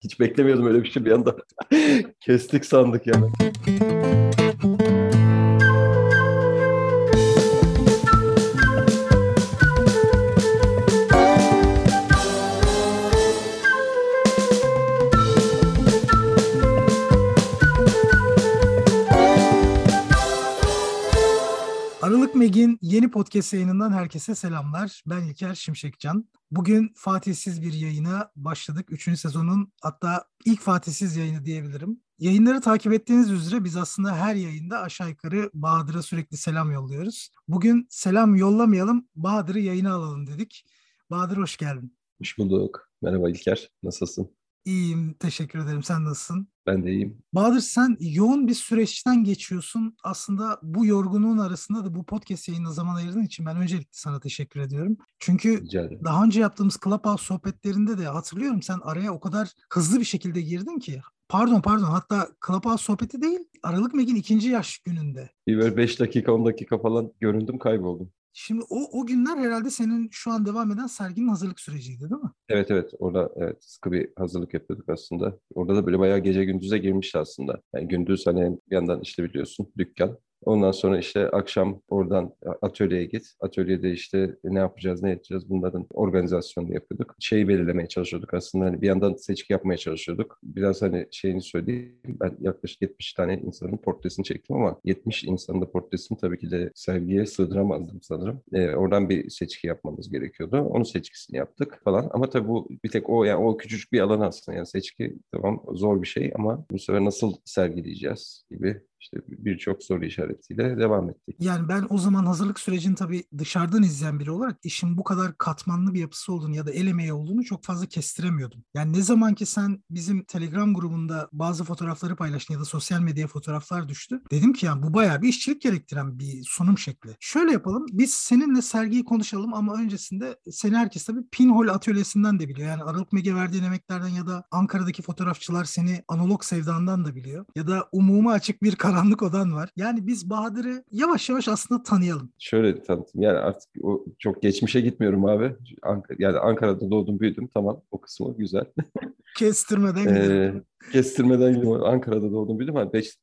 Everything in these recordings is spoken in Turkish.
Hiç beklemiyordum öyle bir şey bir anda. Kestik sandık yani. Yeni podcast yayınından herkese selamlar. Ben İlker Şimşekcan. Bugün Fatihsiz bir yayına başladık. Üçüncü sezonun hatta ilk Fatihsiz yayını diyebilirim. Yayınları takip ettiğiniz üzere biz aslında her yayında aşağı yukarı Bahadır'a sürekli selam yolluyoruz. Bugün selam yollamayalım, Bahadır'ı yayına alalım dedik. Bahadır hoş geldin. Hoş bulduk. Merhaba İlker. Nasılsın? İyiyim, teşekkür ederim. Sen nasılsın? Ben de iyiyim. Bahadır sen yoğun bir süreçten geçiyorsun. Aslında bu yorgunluğun arasında da bu podcast yayınına zaman ayırdığın için ben öncelikle sana teşekkür ediyorum. Çünkü daha önce yaptığımız Clubhouse sohbetlerinde de hatırlıyorum sen araya o kadar hızlı bir şekilde girdin ki. Pardon pardon hatta Clubhouse sohbeti değil Aralık Meg'in ikinci yaş gününde. Bir böyle 5 dakika 10 dakika falan göründüm kayboldum. Şimdi o, o günler herhalde senin şu an devam eden serginin hazırlık süreciydi değil mi? Evet evet orada evet sıkı bir hazırlık yapıyorduk aslında. Orada da böyle bayağı gece gündüze girmişti aslında. Yani gündüz hani bir yandan işte biliyorsun dükkan Ondan sonra işte akşam oradan atölyeye git. Atölyede işte ne yapacağız, ne edeceğiz bunların organizasyonunu yapıyorduk. Şeyi belirlemeye çalışıyorduk aslında. Hani bir yandan seçki yapmaya çalışıyorduk. Biraz hani şeyini söyleyeyim. Ben yaklaşık 70 tane insanın portresini çektim ama 70 insanın da portresini tabii ki de sergiye sığdıramazdım sanırım. Ee, oradan bir seçki yapmamız gerekiyordu. Onun seçkisini yaptık falan. Ama tabii bu bir tek o yani o küçücük bir alan aslında. Yani seçki tamam zor bir şey ama bu sefer nasıl sergileyeceğiz gibi işte birçok soru işaretiyle devam ettik. Yani ben o zaman hazırlık sürecini tabii dışarıdan izleyen biri olarak işin bu kadar katmanlı bir yapısı olduğunu ya da el emeği olduğunu çok fazla kestiremiyordum. Yani ne zaman ki sen bizim Telegram grubunda bazı fotoğrafları paylaştın ya da sosyal medyaya fotoğraflar düştü. Dedim ki yani bu bayağı bir işçilik gerektiren bir sunum şekli. Şöyle yapalım. Biz seninle sergiyi konuşalım ama öncesinde seni herkes tabii Pinhole atölyesinden de biliyor. Yani Aralık Mege verdiğin emeklerden ya da Ankara'daki fotoğrafçılar seni analog sevdandan da biliyor. Ya da umuma açık bir karanlık odan var. Yani biz Bahadır'ı yavaş yavaş aslında tanıyalım. Şöyle tanıtım. Yani artık o çok geçmişe gitmiyorum abi. Ankara, yani Ankara'da doğdum büyüdüm. Tamam o kısmı güzel. Kestirmeden gidelim. Kestirmeden gidiyorum. Ankara'da doğdum büyüdüm.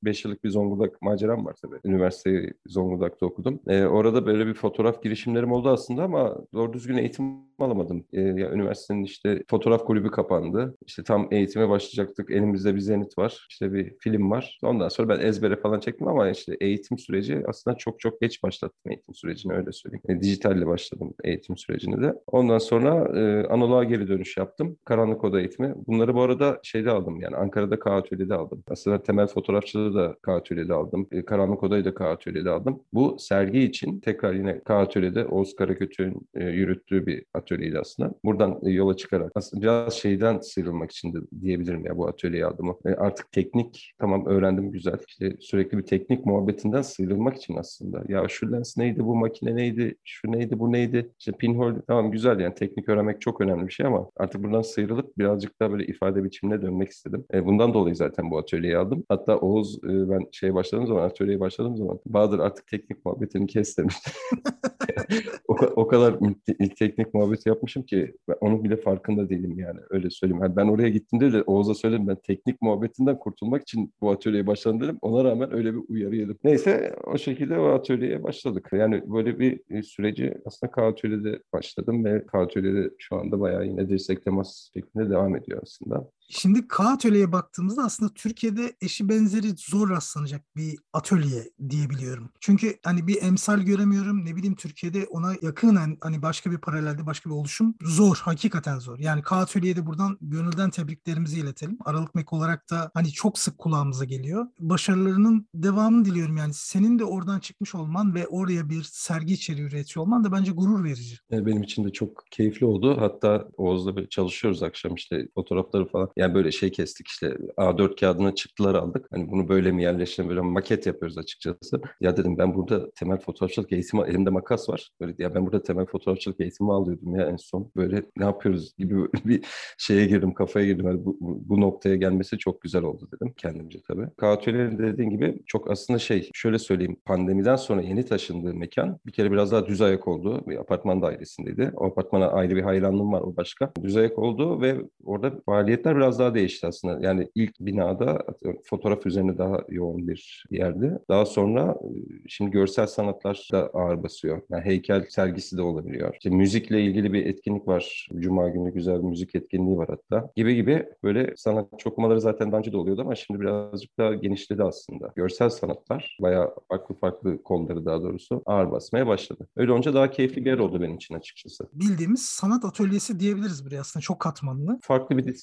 5 yıllık bir Zonguldak maceram var tabii. Üniversiteyi Zonguldak'ta okudum. Ee, orada böyle bir fotoğraf girişimlerim oldu aslında ama doğru düzgün eğitim alamadım. Ee, ya üniversitenin işte fotoğraf kulübü kapandı. İşte tam eğitime başlayacaktık. Elimizde bir zenit var. İşte bir film var. Ondan sonra ben ezbere falan çektim ama işte eğitim süreci aslında çok çok geç başlattım eğitim sürecini öyle söyleyeyim. E, dijitalle başladım eğitim sürecini de. Ondan sonra e, analoğa geri dönüş yaptım. Karanlık oda eğitimi. Bunları bu arada şeyde aldım yani Ankara'da K atölyede aldım. Aslında temel fotoğrafçılığı da K atölyede aldım. E, Karanlık Oda'yı da K atölyede aldım. Bu sergi için tekrar yine K atölyede Oğuz Karakötü'nün e, yürüttüğü bir atölyeydi aslında. Buradan e, yola çıkarak aslında biraz şeyden sıyrılmak için de diyebilirim ya bu atölyeyi aldım. E, artık teknik tamam öğrendim güzel. İşte sürekli bir teknik muhabbetinden sıyrılmak için aslında. Ya şu lens neydi, bu makine neydi, şu neydi, bu neydi? İşte pinhole tamam güzel yani teknik öğrenmek çok önemli bir şey ama artık buradan sıyrılıp birazcık daha böyle ifade biçimine dönmek istedim. E, bundan dolayı zaten bu atölyeyi aldım. Hatta Oğuz e, ben şeye başladığım zaman, atölyeye başladığım zaman Bahadır artık teknik muhabbetini kes demişti. o, o kadar teknik muhabbet yapmışım ki ben onun bile farkında değilim yani öyle söyleyeyim. Yani ben oraya gittiğimde de Oğuz'a söyledim ben teknik muhabbetinden kurtulmak için bu atölyeye başladım dedim. Ona rağmen öyle bir uyarı yedim. Neyse o şekilde o atölyeye başladık. Yani böyle bir süreci aslında K atölyede başladım ve K atölyede şu anda bayağı yine dirsek temas şeklinde devam ediyor aslında. Şimdi K atölyeye baktığımızda aslında Türkiye'de eşi benzeri zor rastlanacak bir atölye diyebiliyorum. Çünkü hani bir emsal göremiyorum. Ne bileyim Türkiye'de ona yakın hani başka bir paralelde başka bir oluşum zor. Hakikaten zor. Yani K atölyede buradan gönülden tebriklerimizi iletelim. Aralık Mek olarak da hani çok sık kulağımıza geliyor. Başarılarının devamını diliyorum yani. Senin de oradan çıkmış olman ve oraya bir sergi içeriği üretiyor olman da bence gurur verici. Benim için de çok keyifli oldu. Hatta Oğuz'la çalışıyoruz akşam işte fotoğrafları falan yani böyle şey kestik işte A4 kağıdına çıktılar aldık. Hani bunu böyle mi yerleştirelim böyle maket yapıyoruz açıkçası. Ya dedim ben burada temel fotoğrafçılık eğitimi elimde makas var. Böyle ya ben burada temel fotoğrafçılık eğitimi alıyordum ya en son. Böyle ne yapıyoruz gibi bir şeye girdim kafaya girdim. Yani bu, bu, noktaya gelmesi çok güzel oldu dedim kendimce tabii. Kağıtölyeleri dediğin gibi çok aslında şey şöyle söyleyeyim pandemiden sonra yeni taşındığı mekan bir kere biraz daha düz ayak oldu. Bir apartman dairesindeydi. O apartmana ayrı bir hayranlığım var o başka. Düz ayak oldu ve orada faaliyetler biraz biraz daha değişti aslında. Yani ilk binada fotoğraf üzerine daha yoğun bir yerdi. Daha sonra e, şimdi görsel sanatlar da ağır basıyor. Yani heykel sergisi de olabiliyor. İşte müzikle ilgili bir etkinlik var. Cuma günü güzel bir müzik etkinliği var hatta. Gibi gibi böyle sanatçı okumaları zaten daha önce de oluyordu ama şimdi birazcık daha genişledi aslında. Görsel sanatlar bayağı farklı farklı kolları daha doğrusu ağır basmaya başladı. Öyle olunca daha keyifli bir yer oldu benim için açıkçası. Bildiğimiz sanat atölyesi diyebiliriz buraya aslında. Çok katmanlı. Farklı bir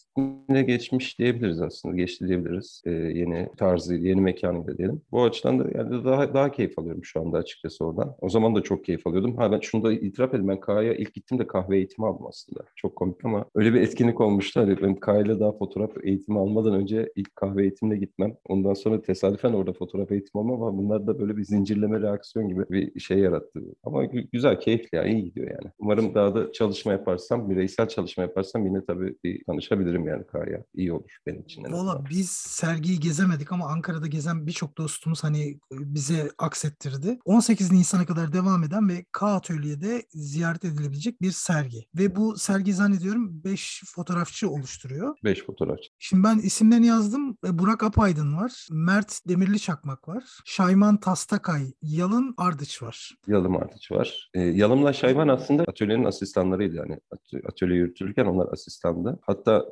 disipline geçmiş diyebiliriz aslında. Geçti diyebiliriz. Ee, yeni tarzı, yeni mekanıyla diyelim. Bu açıdan da yani daha daha keyif alıyorum şu anda açıkçası oradan. O zaman da çok keyif alıyordum. Ha ben şunu da itiraf edeyim. Ben K'ya ilk gittim de kahve eğitimi aldım aslında. Çok komik ama öyle bir etkinlik olmuştu. Hani ben K'yla daha fotoğraf eğitimi almadan önce ilk kahve eğitimine gitmem. Ondan sonra tesadüfen orada fotoğraf eğitimi almam ama bunlar da böyle bir zincirleme reaksiyon gibi bir şey yarattı. Ama güzel, keyifli yani iyi gidiyor yani. Umarım daha da çalışma yaparsam, bireysel çalışma yaparsam yine tabii bir tanışabilirim yani K'ya. İyi olur benim için. Valla biz sergiyi gezemedik ama Ankara'da gezen birçok dostumuz hani bize aksettirdi. 18 Nisan'a kadar devam eden ve K Atölye'de ziyaret edilebilecek bir sergi. Ve bu sergi zannediyorum 5 fotoğrafçı oluşturuyor. 5 fotoğrafçı. Şimdi ben isimlerini yazdım. E, Burak Apaydın var. Mert Demirli Çakmak var. Şayman Tastakay, Yalın Ardıç var. Yalım Ardıç var. E, Yalım'la Şayman aslında atölyenin asistanlarıydı yani. Atölye yürütülürken onlar asistandı. Hatta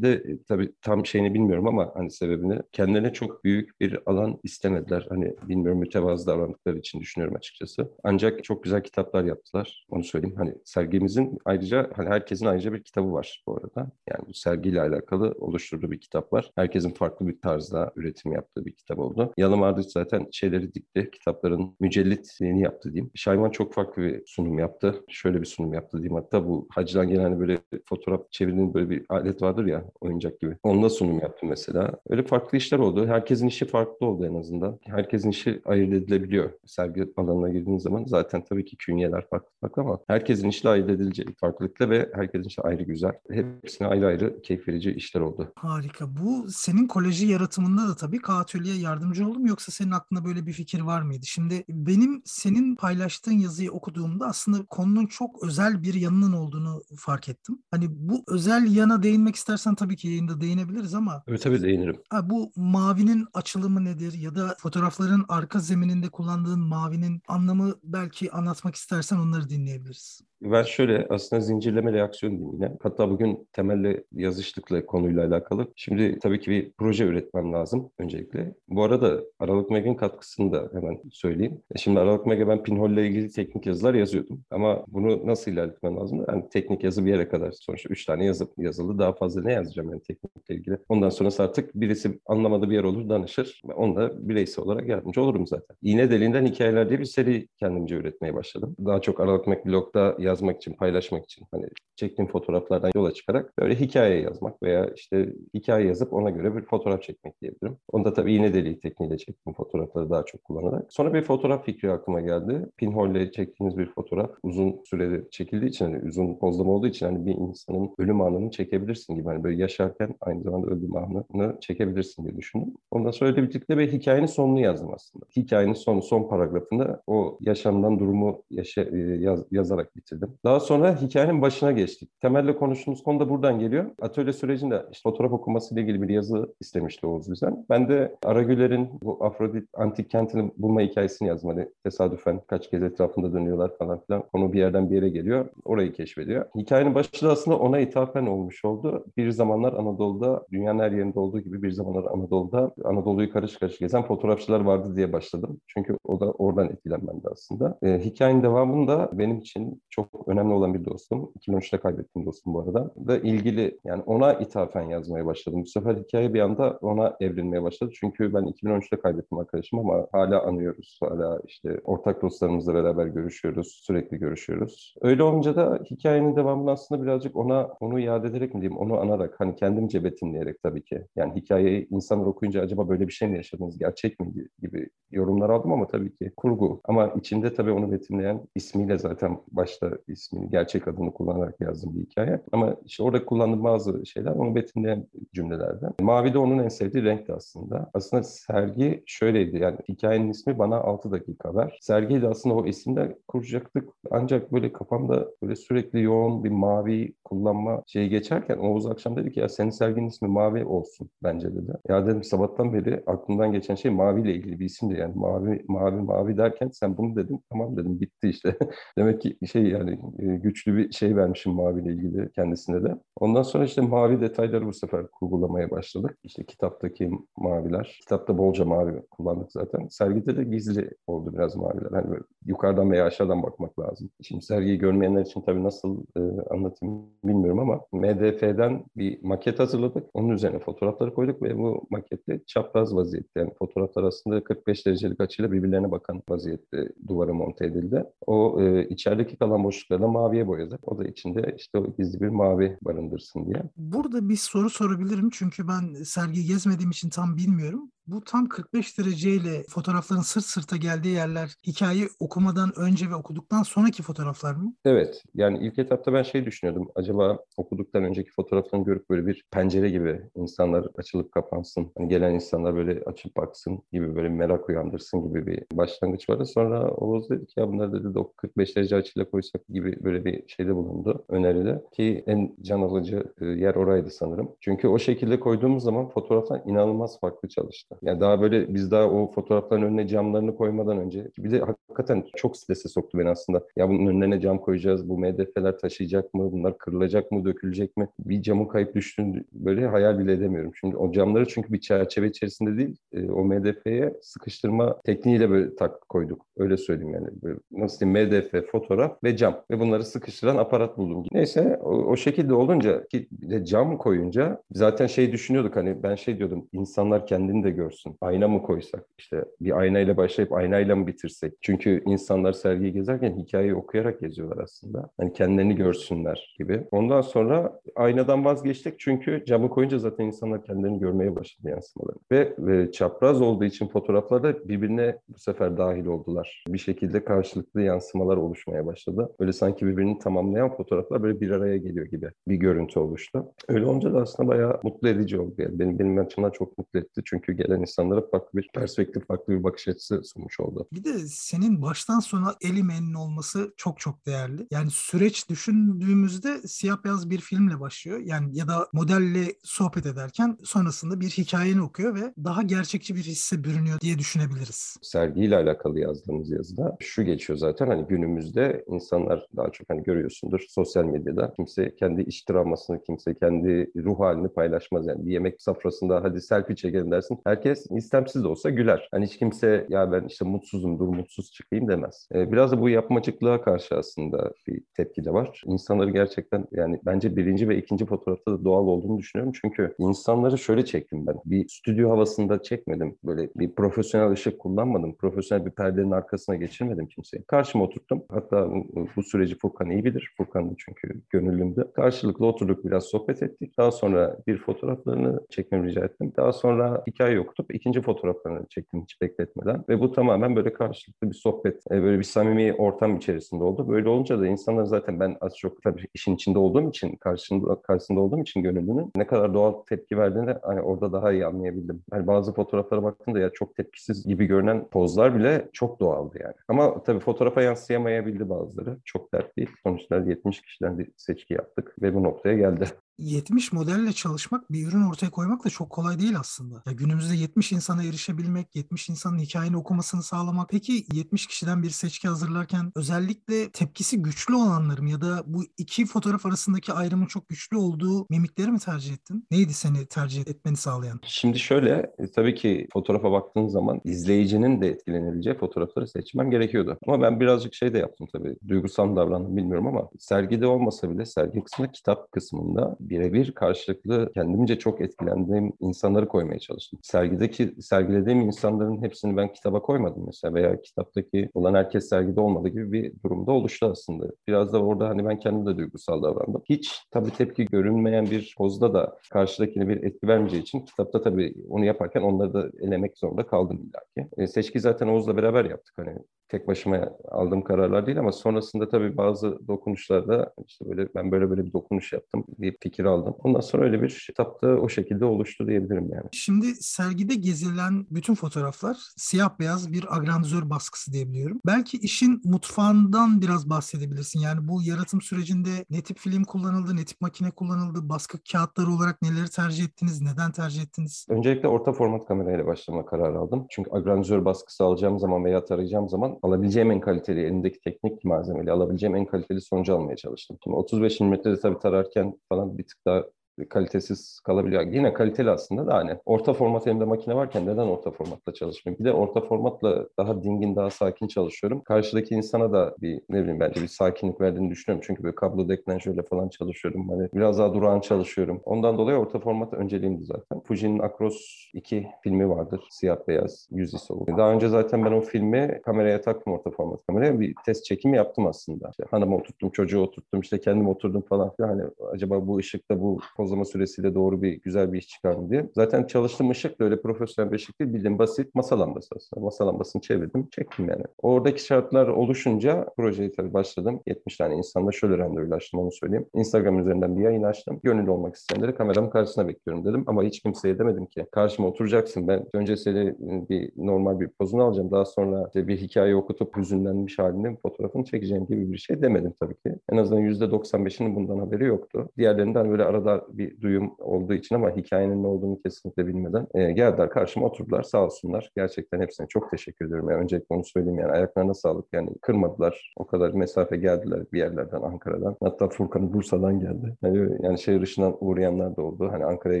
sergide e, tabii tam şeyini bilmiyorum ama hani sebebini kendilerine çok büyük bir alan istemediler. Hani bilmiyorum mütevazı davrandıkları için düşünüyorum açıkçası. Ancak çok güzel kitaplar yaptılar. Onu söyleyeyim. Hani sergimizin ayrıca hani herkesin ayrıca bir kitabı var bu arada. Yani bu sergiyle alakalı oluşturduğu bir kitap var. Herkesin farklı bir tarzda üretim yaptığı bir kitap oldu. Yalım Ardıç zaten şeyleri dikti. Kitapların mücellitliğini yaptı diyeyim. Şayman çok farklı bir sunum yaptı. Şöyle bir sunum yaptı diyeyim. Hatta bu hacıdan gelen hani böyle fotoğraf çevirdiğin böyle bir alet vardır ya oyuncak gibi. Onunla sunum yaptı mesela. Öyle farklı işler oldu. Herkesin işi farklı oldu en azından. Herkesin işi ayırt edilebiliyor. Sergi alanına girdiğiniz zaman zaten tabii ki künyeler farklı farklı ama herkesin işi ayırt edilecek farklılıkla ve herkesin işi ayrı güzel. Hepsine ayrı ayrı keyif verici işler oldu. Harika. Bu senin koleji yaratımında da tabii K yardımcı oldum yoksa senin aklında böyle bir fikir var mıydı? Şimdi benim senin paylaştığın yazıyı okuduğumda aslında konunun çok özel bir yanının olduğunu fark ettim. Hani bu özel yana değinmek istersen tabii ki yayında değinebiliriz ama. Evet tabii değinirim. Ha, bu mavinin açılımı nedir ya da fotoğrafların arka zemininde kullandığın mavinin anlamı belki anlatmak istersen onları dinleyebiliriz. Ben şöyle aslında zincirleme reaksiyon diyeyim yine. Hatta bugün temelle yazıştıkla konuyla alakalı. Şimdi tabii ki bir proje üretmem lazım öncelikle. Bu arada Aralık Meg'in katkısını da hemen söyleyeyim. E, şimdi Aralık Meg'e ben Pinhole ilgili teknik yazılar yazıyordum. Ama bunu nasıl ilerletmem lazım? Yani teknik yazı bir yere kadar. Sonuçta üç tane yazı yazılı. Daha fazla ne yazacağım yani teknikle ilgili? Ondan sonrası artık birisi anlamadığı bir yer olur danışır. Onu da bireysel olarak yardımcı olurum zaten. İğne deliğinden hikayeler diye bir seri kendimce üretmeye başladım. Daha çok Aralık Meg blogda yazmak için, paylaşmak için hani çektiğim fotoğraflardan yola çıkarak böyle hikaye yazmak veya işte hikaye yazıp ona göre bir fotoğraf çekmek diyebilirim. Onda tabii iğne deliği tekniğiyle çektiğim fotoğrafları daha çok kullanarak. Sonra bir fotoğraf fikri aklıma geldi. Pinhole ile çektiğiniz bir fotoğraf uzun sürede çekildiği için, hani uzun pozlama olduğu için hani bir insanın ölüm anını çekebilirsin gibi. Hani böyle yaşarken aynı zamanda ölüm anını çekebilirsin diye düşündüm. Ondan sonra öyle birlikte bir hikayenin sonunu yazdım aslında. Hikayenin sonu, son paragrafında o yaşamdan durumu yaşa, e, yaz, yazarak bitirdim. Daha sonra hikayenin başına geçtik. Temelde konuştuğumuz konu da buradan geliyor. Atölye sürecinde işte fotoğraf okuması ile ilgili bir yazı istemişti Oğuz bizden. Ben de Aragüler'in bu Afrodit antik kentini bulma hikayesini yazdım. Hani tesadüfen kaç kez etrafında dönüyorlar falan filan. Konu bir yerden bir yere geliyor. Orayı keşfediyor. Hikayenin başı da aslında ona ithafen olmuş oldu. Bir zamanlar Anadolu'da, dünyanın her yerinde olduğu gibi bir zamanlar Anadolu'da Anadolu'yu karış karış gezen fotoğrafçılar vardı diye başladım. Çünkü o da oradan etkilenmendi aslında. E, hikayenin devamında benim için çok önemli olan bir dostum. 2013'te kaybettiğim dostum bu arada. Da ilgili yani ona ithafen yazmaya başladım. Bu sefer hikaye bir anda ona evrilmeye başladı. Çünkü ben 2013'te kaybettim arkadaşım ama hala anıyoruz. Hala işte ortak dostlarımızla beraber görüşüyoruz. Sürekli görüşüyoruz. Öyle olunca da hikayenin devamını aslında birazcık ona onu yad ederek mi diyeyim, onu anarak hani kendimce betimleyerek tabii ki. Yani hikayeyi insanlar okuyunca acaba böyle bir şey mi yaşadınız, gerçek mi gibi yorumlar aldım ama tabii ki kurgu. Ama içinde tabii onu betimleyen ismiyle zaten başta ismini, gerçek adını kullanarak yazdım bir hikaye. Ama işte orada kullandığım bazı şeyler onu betimleyen cümlelerden. Mavi de onun en sevdiği renkti aslında. Aslında sergi şöyleydi yani hikayenin ismi bana 6 dakika ver. Sergiyi de aslında o isimde kuracaktık. Ancak böyle kafamda böyle sürekli yoğun bir mavi kullanma şeyi geçerken Oğuz akşam dedi ki ya senin serginin ismi mavi olsun bence dedi. Ya dedim sabahtan beri aklımdan geçen şey maviyle ilgili bir isimdi yani mavi mavi mavi derken sen bunu dedin tamam dedim bitti işte. Demek ki şey yani e, güçlü bir şey vermişim maviyle ilgili kendisine de. Ondan sonra işte mavi detayları bu sefer kurgulamaya başladık. İşte kitaptaki maviler. Kitapta bolca mavi kullandık zaten. Sergide de gizli oldu biraz maviler. Hani böyle yukarıdan veya aşağıdan bakmak lazım. Şimdi sergiyi görmeyenler için tabii nasıl e, anlatayım bilmiyorum ama MDF'den bir maket hazırladık. Onun üzerine fotoğrafları koyduk ve bu makette çapraz vaziyette yani fotoğraflar aslında 45 derecelik açıyla birbirlerine bakan vaziyette duvara monte edildi. O e, içerideki kalan boşlukları da maviye boyadık. O da içinde işte o gizli bir mavi barındırsın diye. Burada bir soru sorabilirim çünkü ben sergiyi gezmediğim için tam bilmiyorum. Bu tam 45 dereceyle fotoğrafların sırt sırta geldiği yerler hikayeyi okumadan önce ve okuduktan sonraki fotoğraflar mı? Evet. Yani ilk etapta ben şey düşünüyordum. Acaba okuduktan önceki fotoğraflarını görüp böyle bir pencere gibi insanlar açılıp kapansın. Hani gelen insanlar böyle açıp baksın gibi böyle merak uyandırsın gibi bir başlangıç vardı. Sonra Oğuz dedi ki ya bunları dedi 45 derece açıyla koysak gibi böyle bir şeyde bulundu öneride. Ki en can alıcı yer oraydı sanırım. Çünkü o şekilde koyduğumuz zaman fotoğraflar inanılmaz farklı çalıştı. Yani daha böyle biz daha o fotoğrafların önüne camlarını koymadan önce bir de hakikaten çok strese soktu beni aslında. Ya bunun önüne cam koyacağız, bu MDF'ler taşıyacak mı, bunlar kırılacak mı, dökülecek mi? Bir camın kayıp düştüğünü böyle hayal bile edemiyorum. Şimdi o camları çünkü bir çerçeve içerisinde değil, e, o MDF'ye sıkıştırma tekniğiyle böyle tak koyduk. Öyle söyleyeyim yani. Böyle, nasıl diyeyim MDF, fotoğraf ve cam. Ve bunları sıkıştıran aparat buldum. Neyse o, o şekilde olunca ki de cam koyunca zaten şey düşünüyorduk hani ben şey diyordum insanlar kendini de görsün. Ayna mı koysak? İşte bir aynayla başlayıp aynayla mı bitirsek? Çünkü insanlar sergiyi gezerken hikayeyi okuyarak geziyorlar aslında. Hani kendilerini görsünler gibi. Ondan sonra aynadan vazgeçtik çünkü camı koyunca zaten insanlar kendilerini görmeye başladı yansımaları. Ve, ve çapraz olduğu için fotoğraflarda birbirine bu sefer dahil oldular. Bir şekilde karşılıklı yansımalar oluşmaya başladı. Böyle sanki birbirini tamamlayan fotoğraflar böyle bir araya geliyor gibi bir görüntü oluştu. Öyle olunca da aslında bayağı mutlu edici oldu. Yani benim, benim açımdan çok mutlu etti. Çünkü gelen insanlara farklı bir perspektif, farklı bir bakış açısı sunmuş oldu. Bir de senin baştan sona el emeğinin olması çok çok değerli. Yani süreç düşündüğümüzde siyah beyaz bir filmle başlıyor. Yani ya da modelle sohbet ederken sonrasında bir hikayeni okuyor ve daha gerçekçi bir hisse bürünüyor diye düşünebiliriz. Sergiyle alakalı yazdığımız yazıda şu geçiyor zaten hani günümüzde insanlar daha çok hani görüyorsundur sosyal medyada kimse kendi iş travmasını, kimse kendi ruh halini paylaşmaz. Yani bir yemek safrasında hadi selfie çekelim dersin. Herkes istemsiz de olsa güler. Hani hiç kimse ya ben işte mutsuzumdur, mutsuz çıkayım demez. Ee, biraz da bu yapmacıklığa karşı aslında bir tepki de var. İnsanları gerçekten yani bence birinci ve ikinci fotoğrafta da doğal olduğunu düşünüyorum. Çünkü insanları şöyle çektim ben. Bir stüdyo havasında çekmedim. Böyle bir profesyonel ışık kullanmadım. Profesyonel bir perdenin arkasına geçirmedim kimseyi. Karşıma oturttum. Hatta bu süreci Furkan iyi bilir. Furkan da çünkü gönüllümdü. Karşılıklı oturduk biraz sohbet ettik. Daha sonra bir fotoğraflarını çekmemi rica ettim. Daha sonra hikaye okutup ikinci fotoğraflarını çektim hiç bekletmeden. Ve bu tamamen böyle karşılıklı bir sohbet, e, böyle bir samimi ortam içerisinde oldu. Böyle olunca da insanlar zaten ben az çok tabii işin içinde olduğum için, karşısında, karşısında olduğum için gönüllünün ne kadar doğal tepki verdiğini hani orada daha iyi anlayabildim. Hani bazı fotoğraflara baktığımda ya çok tepkisiz gibi görünen pozlar bile çok doğaldı yani. Ama tabii fotoğrafa yansıyamayabildi bazıları. Çok dert değil. Sonuçta 70 kişiden bir seçki yaptık ve bu noktaya geldi. 70 modelle çalışmak bir ürün ortaya koymak da çok kolay değil aslında. Ya günümüzde 70 insana erişebilmek, 70 insanın hikayeni okumasını sağlamak. Peki 70 kişiden bir seçki hazırlarken özellikle tepkisi güçlü olanlarım ya da bu iki fotoğraf arasındaki ayrımın çok güçlü olduğu mimikleri mi tercih ettin? Neydi seni tercih etmeni sağlayan? Şimdi şöyle e, tabii ki fotoğrafa baktığın zaman izleyicinin de etkilenebileceği fotoğrafları seçmem gerekiyordu. Ama ben birazcık şey de yaptım tabii. Duygusal davrandım bilmiyorum ama sergide olmasa bile sergi kısmında kitap kısmında birebir karşılıklı kendimce çok etkilendiğim insanları koymaya çalıştım. Sergideki sergilediğim insanların hepsini ben kitaba koymadım mesela veya kitaptaki olan herkes sergide olmadı gibi bir durumda oluştu aslında. Biraz da orada hani ben kendim de duygusal davrandım. Hiç tabii tepki görünmeyen bir pozda da karşıdakine bir etki vermeyeceği için kitapta tabii onu yaparken onları da elemek zorunda kaldım illaki. E, seçki zaten Oğuz'la beraber yaptık. Hani tek başıma aldığım kararlar değil ama sonrasında tabii bazı dokunuşlarda işte böyle ben böyle böyle bir dokunuş yaptım diye fikir aldım. Ondan sonra öyle bir kitap da o şekilde oluştu diyebilirim yani. Şimdi sergide gezilen bütün fotoğraflar siyah beyaz bir agrandizör baskısı diyebiliyorum. Belki işin mutfağından biraz bahsedebilirsin. Yani bu yaratım sürecinde ne tip film kullanıldı, ne tip makine kullanıldı, baskı kağıtları olarak neleri tercih ettiniz, neden tercih ettiniz? Öncelikle orta format kamerayla başlama kararı aldım. Çünkü agrandizör baskısı alacağım zaman veya tarayacağım zaman alabileceğim en kaliteli, elimdeki teknik malzemeyle alabileceğim en kaliteli sonucu almaya çalıştım. Şimdi 35 mm'de tabii tararken falan bir tık daha kalitesiz kalabiliyor. Yine kaliteli aslında da hani orta format elimde makine varken neden orta formatla çalışmayayım? Bir de orta formatla daha dingin, daha sakin çalışıyorum. Karşıdaki insana da bir ne bileyim bence bir sakinlik verdiğini düşünüyorum. Çünkü böyle kablo deklanşörle falan çalışıyorum. Hani biraz daha durağan çalışıyorum. Ondan dolayı orta format önceliğimdi zaten. Fuji'nin Acros 2 filmi vardır. Siyah beyaz, yüz ISO. Daha önce zaten ben o filmi kameraya taktım orta format kameraya. Bir test çekimi yaptım aslında. İşte hanıma oturttum, çocuğu oturttum, işte kendim oturdum falan. Hani acaba bu ışıkta bu pozlama süresiyle doğru bir güzel bir iş çıkar mı diye. Zaten çalıştığım ışık da öyle profesyonel bir ışık değil. Bildiğim basit masa lambası aslında. Masa lambasını çevirdim, çektim yani. Oradaki şartlar oluşunca projeye tabii başladım. 70 tane insanla şöyle randevulaştım onu söyleyeyim. Instagram üzerinden bir yayın açtım. Gönüllü olmak isteyenleri kameramın karşısına bekliyorum dedim. Ama hiç kimseye demedim ki karşıma oturacaksın. Ben önce seni bir normal bir pozunu alacağım. Daha sonra işte bir hikaye okutup hüzünlenmiş halini fotoğrafını çekeceğim gibi bir şey demedim tabii ki. En azından %95'inin bundan haberi yoktu. Diğerlerinden böyle arada bir duyum olduğu için ama hikayenin ne olduğunu kesinlikle bilmeden e, geldiler karşıma oturdular sağ olsunlar. Gerçekten hepsine çok teşekkür ediyorum. Yani öncelikle onu söyleyeyim yani ayaklarına sağlık. Yani kırmadılar. O kadar mesafe geldiler bir yerlerden Ankara'dan. Hatta Furkan Bursa'dan geldi. Yani, yani şehir dışından uğrayanlar da oldu. Hani Ankara'ya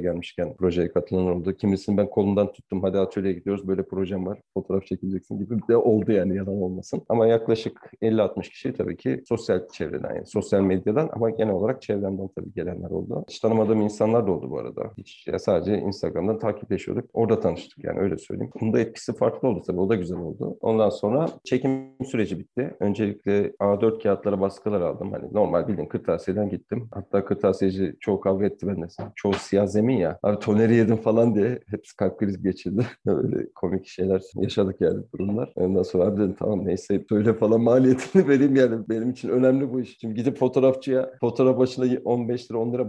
gelmişken projeye katılan oldu. Kimisini ben kolundan tuttum. Hadi atölyeye gidiyoruz. Böyle projem var. Fotoğraf çekileceksin gibi de oldu yani yalan olmasın. Ama yaklaşık 50-60 kişi tabii ki sosyal çevreden yani sosyal medyadan ama genel olarak çevremden tabii gelenler oldu. Hiç tanımadığım insanlar da oldu bu arada. Hiç ya sadece Instagram'dan takipleşiyorduk. Orada tanıştık yani öyle söyleyeyim. Bunda etkisi farklı oldu tabii. O da güzel oldu. Ondan sonra çekim süreci bitti. Öncelikle A4 kağıtlara baskılar aldım. Hani normal bildiğin kırtasiyeden gittim. Hatta kırtasiyeci çoğu kavga etti benimle. Çoğu siyah zemin ya. Abi toneri yedim falan diye hepsi kalp krizi geçirdi. Öyle komik şeyler yaşadık yani durumlar. Ondan sonra abi dedim tamam neyse söyle falan maliyetini vereyim yani. Benim için önemli bu iş. Şimdi gidip fotoğrafçıya fotoğraf başına 15 lira 10 lira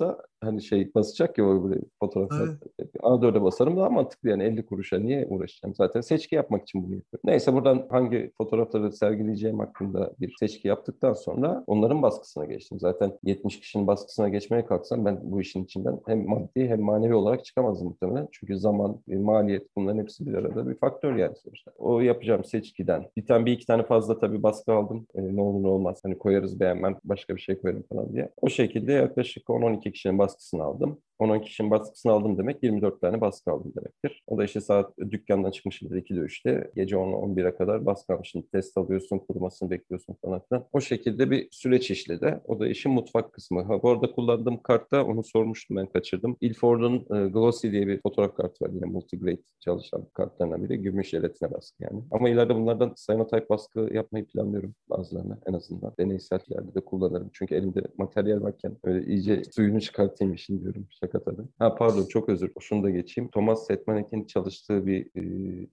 bayılmaktansa hani şey basacak ya böyle fotoğraflar. Evet. A4'e basarım daha mantıklı yani 50 kuruşa niye uğraşacağım? Zaten seçki yapmak için bunu yapıyorum. Neyse buradan hangi fotoğrafları sergileyeceğim hakkında bir seçki yaptıktan sonra onların baskısına geçtim. Zaten 70 kişinin baskısına geçmeye kalksam ben bu işin içinden hem maddi hem manevi olarak çıkamazdım muhtemelen. Çünkü zaman, maliyet bunların hepsi bir arada bir faktör yani sonuçta. O yapacağım seçkiden. Bir tane bir iki tane fazla tabii baskı aldım. E, ne olur ne olmaz. Hani koyarız beğenmem başka bir şey koyarım falan diye. O şekilde yaklaşık 10-12 kişinin baskısını aldım. 10-12 kişinin baskısını aldım demek 24 tane baskı aldım demektir. O da işte saat dükkandan çıkmışımdır 2'de 3'te gece 10-11'e kadar baskı almışım. Test alıyorsun, kurumasını bekliyorsun falan filan. O şekilde bir süreç işledi. O da işin mutfak kısmı. Ha, bu arada kullandığım kartta onu sormuştum ben kaçırdım. Ilford'un e, Glossy diye bir fotoğraf kartı var yine multigrade çalışan kartlarından biri. Gümüş jelatine baskı yani. Ama ileride bunlardan cyanotype baskı yapmayı planlıyorum bazılarını en azından. Deneysel yerde de kullanırım. Çünkü elimde materyal varken öyle iyice suyunu çıkartayım işin diyorum. Şaka tabii. Ha pardon çok özür. Şunu da geçeyim. Thomas Setmanek'in çalıştığı bir e,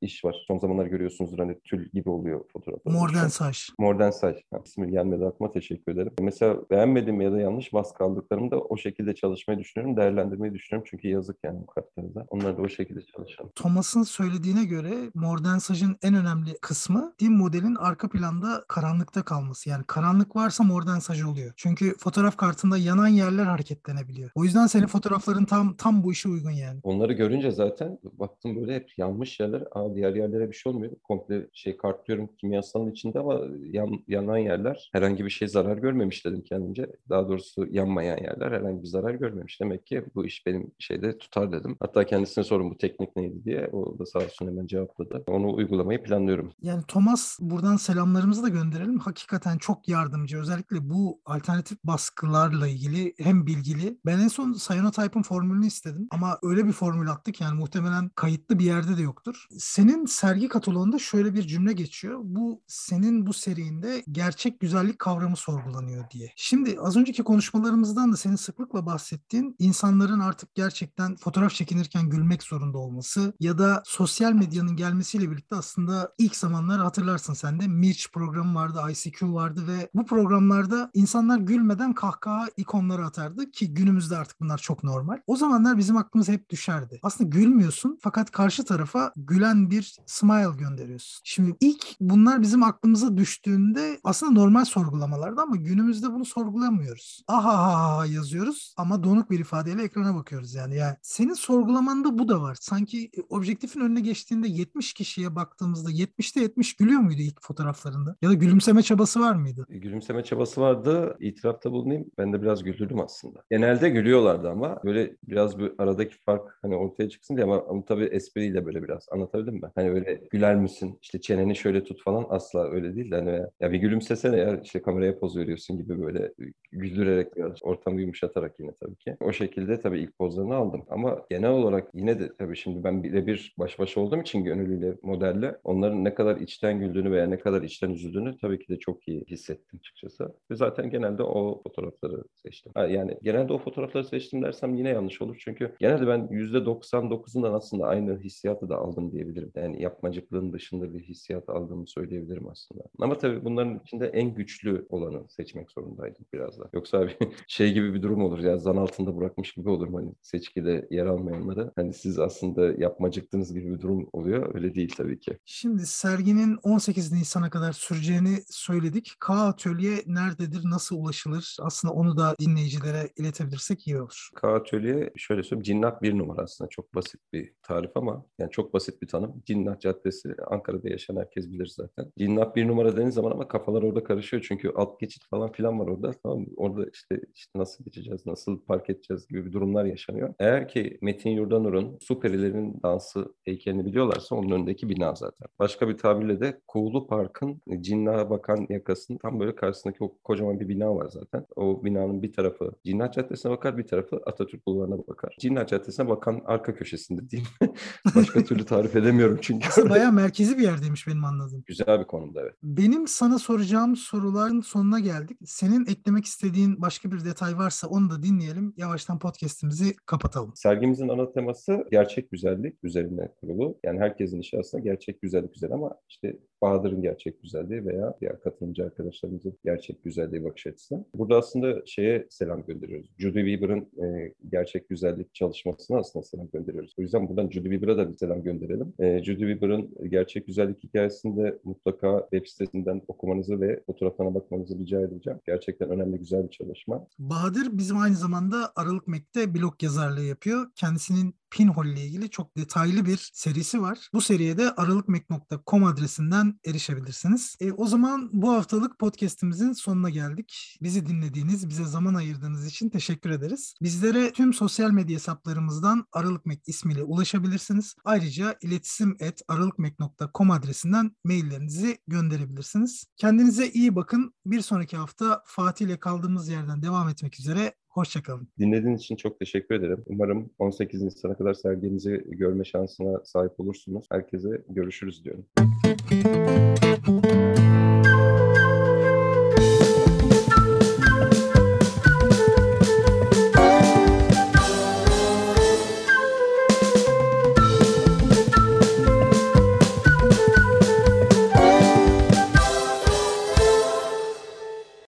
iş var. Son zamanlar görüyorsunuzdur hani tül gibi oluyor fotoğraf. Morden saç. Morden saç. Ha, ismi gelmedi aklıma teşekkür ederim. Mesela beğenmediğim ya da yanlış baskı aldıklarımı da o şekilde çalışmayı düşünüyorum. Değerlendirmeyi düşünüyorum. Çünkü yazık yani bu kartlarda. Onlar da o şekilde çalışalım. Thomas'ın söylediğine göre Morden saçın en önemli kısmı dim modelin arka planda karanlıkta kalması. Yani karanlık varsa Morden saç oluyor. Çünkü fotoğraf kartında yanan yerler hareketlenebiliyor. O yüzden senin fotoğrafların tam tam bu işe uygun yani. Onları görünce zaten baktım böyle hep yanmış yerler. Aa diğer yerlere bir şey olmuyor. Komple şey kartlıyorum kimyasalın içinde ama yan, yanan yerler herhangi bir şey zarar görmemiş dedim kendimce. Daha doğrusu yanmayan yerler herhangi bir zarar görmemiş. Demek ki bu iş benim şeyde tutar dedim. Hatta kendisine sorun bu teknik neydi diye. O da sağ olsun hemen cevapladı. Onu uygulamayı planlıyorum. Yani Thomas buradan selamlarımızı da gönderelim. Hakikaten çok yardımcı. Özellikle bu alternatif baskılarla ilgili hem bilgili. Ben en son Cyanotype Skype'ın formülünü istedim ama öyle bir formül attık yani muhtemelen kayıtlı bir yerde de yoktur. Senin sergi kataloğunda şöyle bir cümle geçiyor. Bu senin bu serinde gerçek güzellik kavramı sorgulanıyor diye. Şimdi az önceki konuşmalarımızdan da senin sıklıkla bahsettiğin insanların artık gerçekten fotoğraf çekinirken gülmek zorunda olması ya da sosyal medyanın gelmesiyle birlikte aslında ilk zamanlar hatırlarsın sen de Mirch programı vardı, ICQ vardı ve bu programlarda insanlar gülmeden kahkaha ikonları atardı ki günümüzde artık bunlar çok normal. O zamanlar bizim aklımız hep düşerdi. Aslında gülmüyorsun fakat karşı tarafa gülen bir smile gönderiyorsun. Şimdi ilk bunlar bizim aklımıza düştüğünde aslında normal sorgulamalardı ama günümüzde bunu sorgulamıyoruz. Aha ha ha yazıyoruz ama donuk bir ifadeyle ekrana bakıyoruz yani. Yani senin sorgulamanda bu da var. Sanki objektifin önüne geçtiğinde 70 kişiye baktığımızda 70'te 70 gülüyor muydu ilk fotoğraflarında? Ya da gülümseme çabası var mıydı? Gülümseme çabası vardı. İtirafta bulunayım. Ben de biraz güldürdüm aslında. Genelde gülüyorlardı ama böyle biraz bir aradaki fark hani ortaya çıksın diye ama, ama tabii espriyle böyle biraz anlatabildim mi? Hani böyle güler misin? İşte çeneni şöyle tut falan asla öyle değil de hani ya bir gülümsesene ya işte kameraya poz veriyorsun gibi böyle güldürerek biraz ortamı yumuşatarak yine tabii ki. O şekilde tabii ilk pozlarını aldım. Ama genel olarak yine de tabii şimdi ben birebir baş başa olduğum için gönüllüyle modelle onların ne kadar içten güldüğünü veya ne kadar içten üzüldüğünü tabii ki de çok iyi hissettim açıkçası. Ve zaten genelde o fotoğrafları seçtim. Yani genelde o fotoğrafları seçtim dersem yine yanlış olur. Çünkü genelde ben %99'undan aslında aynı hissiyatı da aldım diyebilirim. Yani yapmacıklığın dışında bir hissiyat aldığımı söyleyebilirim aslında. Ama tabii bunların içinde en güçlü olanı seçmek zorundaydım biraz da. Yoksa abi şey gibi bir durum olur ya zan altında bırakmış gibi olur hani seçkide yer almayanları. Hani siz aslında yapmacıktınız gibi bir durum oluyor. Öyle değil tabii ki. Şimdi serginin 18 Nisan'a kadar süreceğini söyledik. K Atölye nerededir, nasıl ulaşılır? Aslında onu da dinleyicilere iletebilirsek iyi olur. K Atölye şöyle söyleyeyim Cinnat bir numara aslında çok basit bir tarif ama yani çok basit bir tanım. Cinnat Caddesi Ankara'da yaşayan herkes bilir zaten. Cinnat bir numara dediğiniz zaman ama kafalar orada karışıyor çünkü alt geçit falan filan var orada. Tamam mı? Orada işte, işte nasıl geçeceğiz, nasıl park edeceğiz gibi bir durumlar yaşanıyor. Eğer ki Metin Yurdanur'un su perilerinin dansı heykelini biliyorlarsa onun önündeki bina zaten. Başka bir tabirle de Kuğulu Park'ın Cinnat'a bakan yakasının tam böyle karşısındaki o kocaman bir bina var zaten. O binanın bir tarafı Cinnat Caddesi'ne bakar, bir tarafı Atatürk Bulvarı'na bakar. Cinnat Caddesi'ne bakan arka köşesinde diyeyim. Başka türlü tarif edemiyorum çünkü. Aslında bayağı merkezi bir yerdeymiş benim anladığım. Güzel bir konumda evet. Benim sana soracağım soruların sonuna geldik. Senin eklemek istediğin başka bir detay varsa onu da dinleyelim. Yavaştan podcast'imizi kapatalım. Sergimizin ana teması gerçek güzellik üzerine kurulu. Yani herkesin işi aslında gerçek güzellik güzel ama işte Bahadır'ın gerçek güzelliği veya diğer katılımcı arkadaşlarımızın gerçek güzelliği bakış açısı. Burada aslında şeye selam gönderiyoruz. Judy Weaver'ın e, gerçek güzellik çalışmasına aslında selam gönderiyoruz. O yüzden buradan Judy Weaver'a da bir selam gönderelim. E, Judy Weaver'ın gerçek güzellik hikayesinde mutlaka web sitesinden okumanızı ve fotoğraflarına bakmanızı rica edeceğim. Gerçekten önemli güzel bir çalışma. Bahadır bizim aynı zamanda Aralık Mek'te blog yazarlığı yapıyor. Kendisinin Pinhole ile ilgili çok detaylı bir serisi var. Bu seriye de aralıkmek.com adresinden erişebilirsiniz. E, o zaman bu haftalık podcast'imizin sonuna geldik. Bizi dinlediğiniz, bize zaman ayırdığınız için teşekkür ederiz. Bizlere tüm sosyal medya hesaplarımızdan Aralıkmek ismiyle ulaşabilirsiniz. Ayrıca iletişim et aralıkmek.com adresinden maillerinizi gönderebilirsiniz. Kendinize iyi bakın. Bir sonraki hafta Fatih ile kaldığımız yerden devam etmek üzere. Hoşçakalın. Dinlediğiniz için çok teşekkür ederim. Umarım 18 Nisan'a kadar sergimizi görme şansına sahip olursunuz. Herkese görüşürüz diyorum.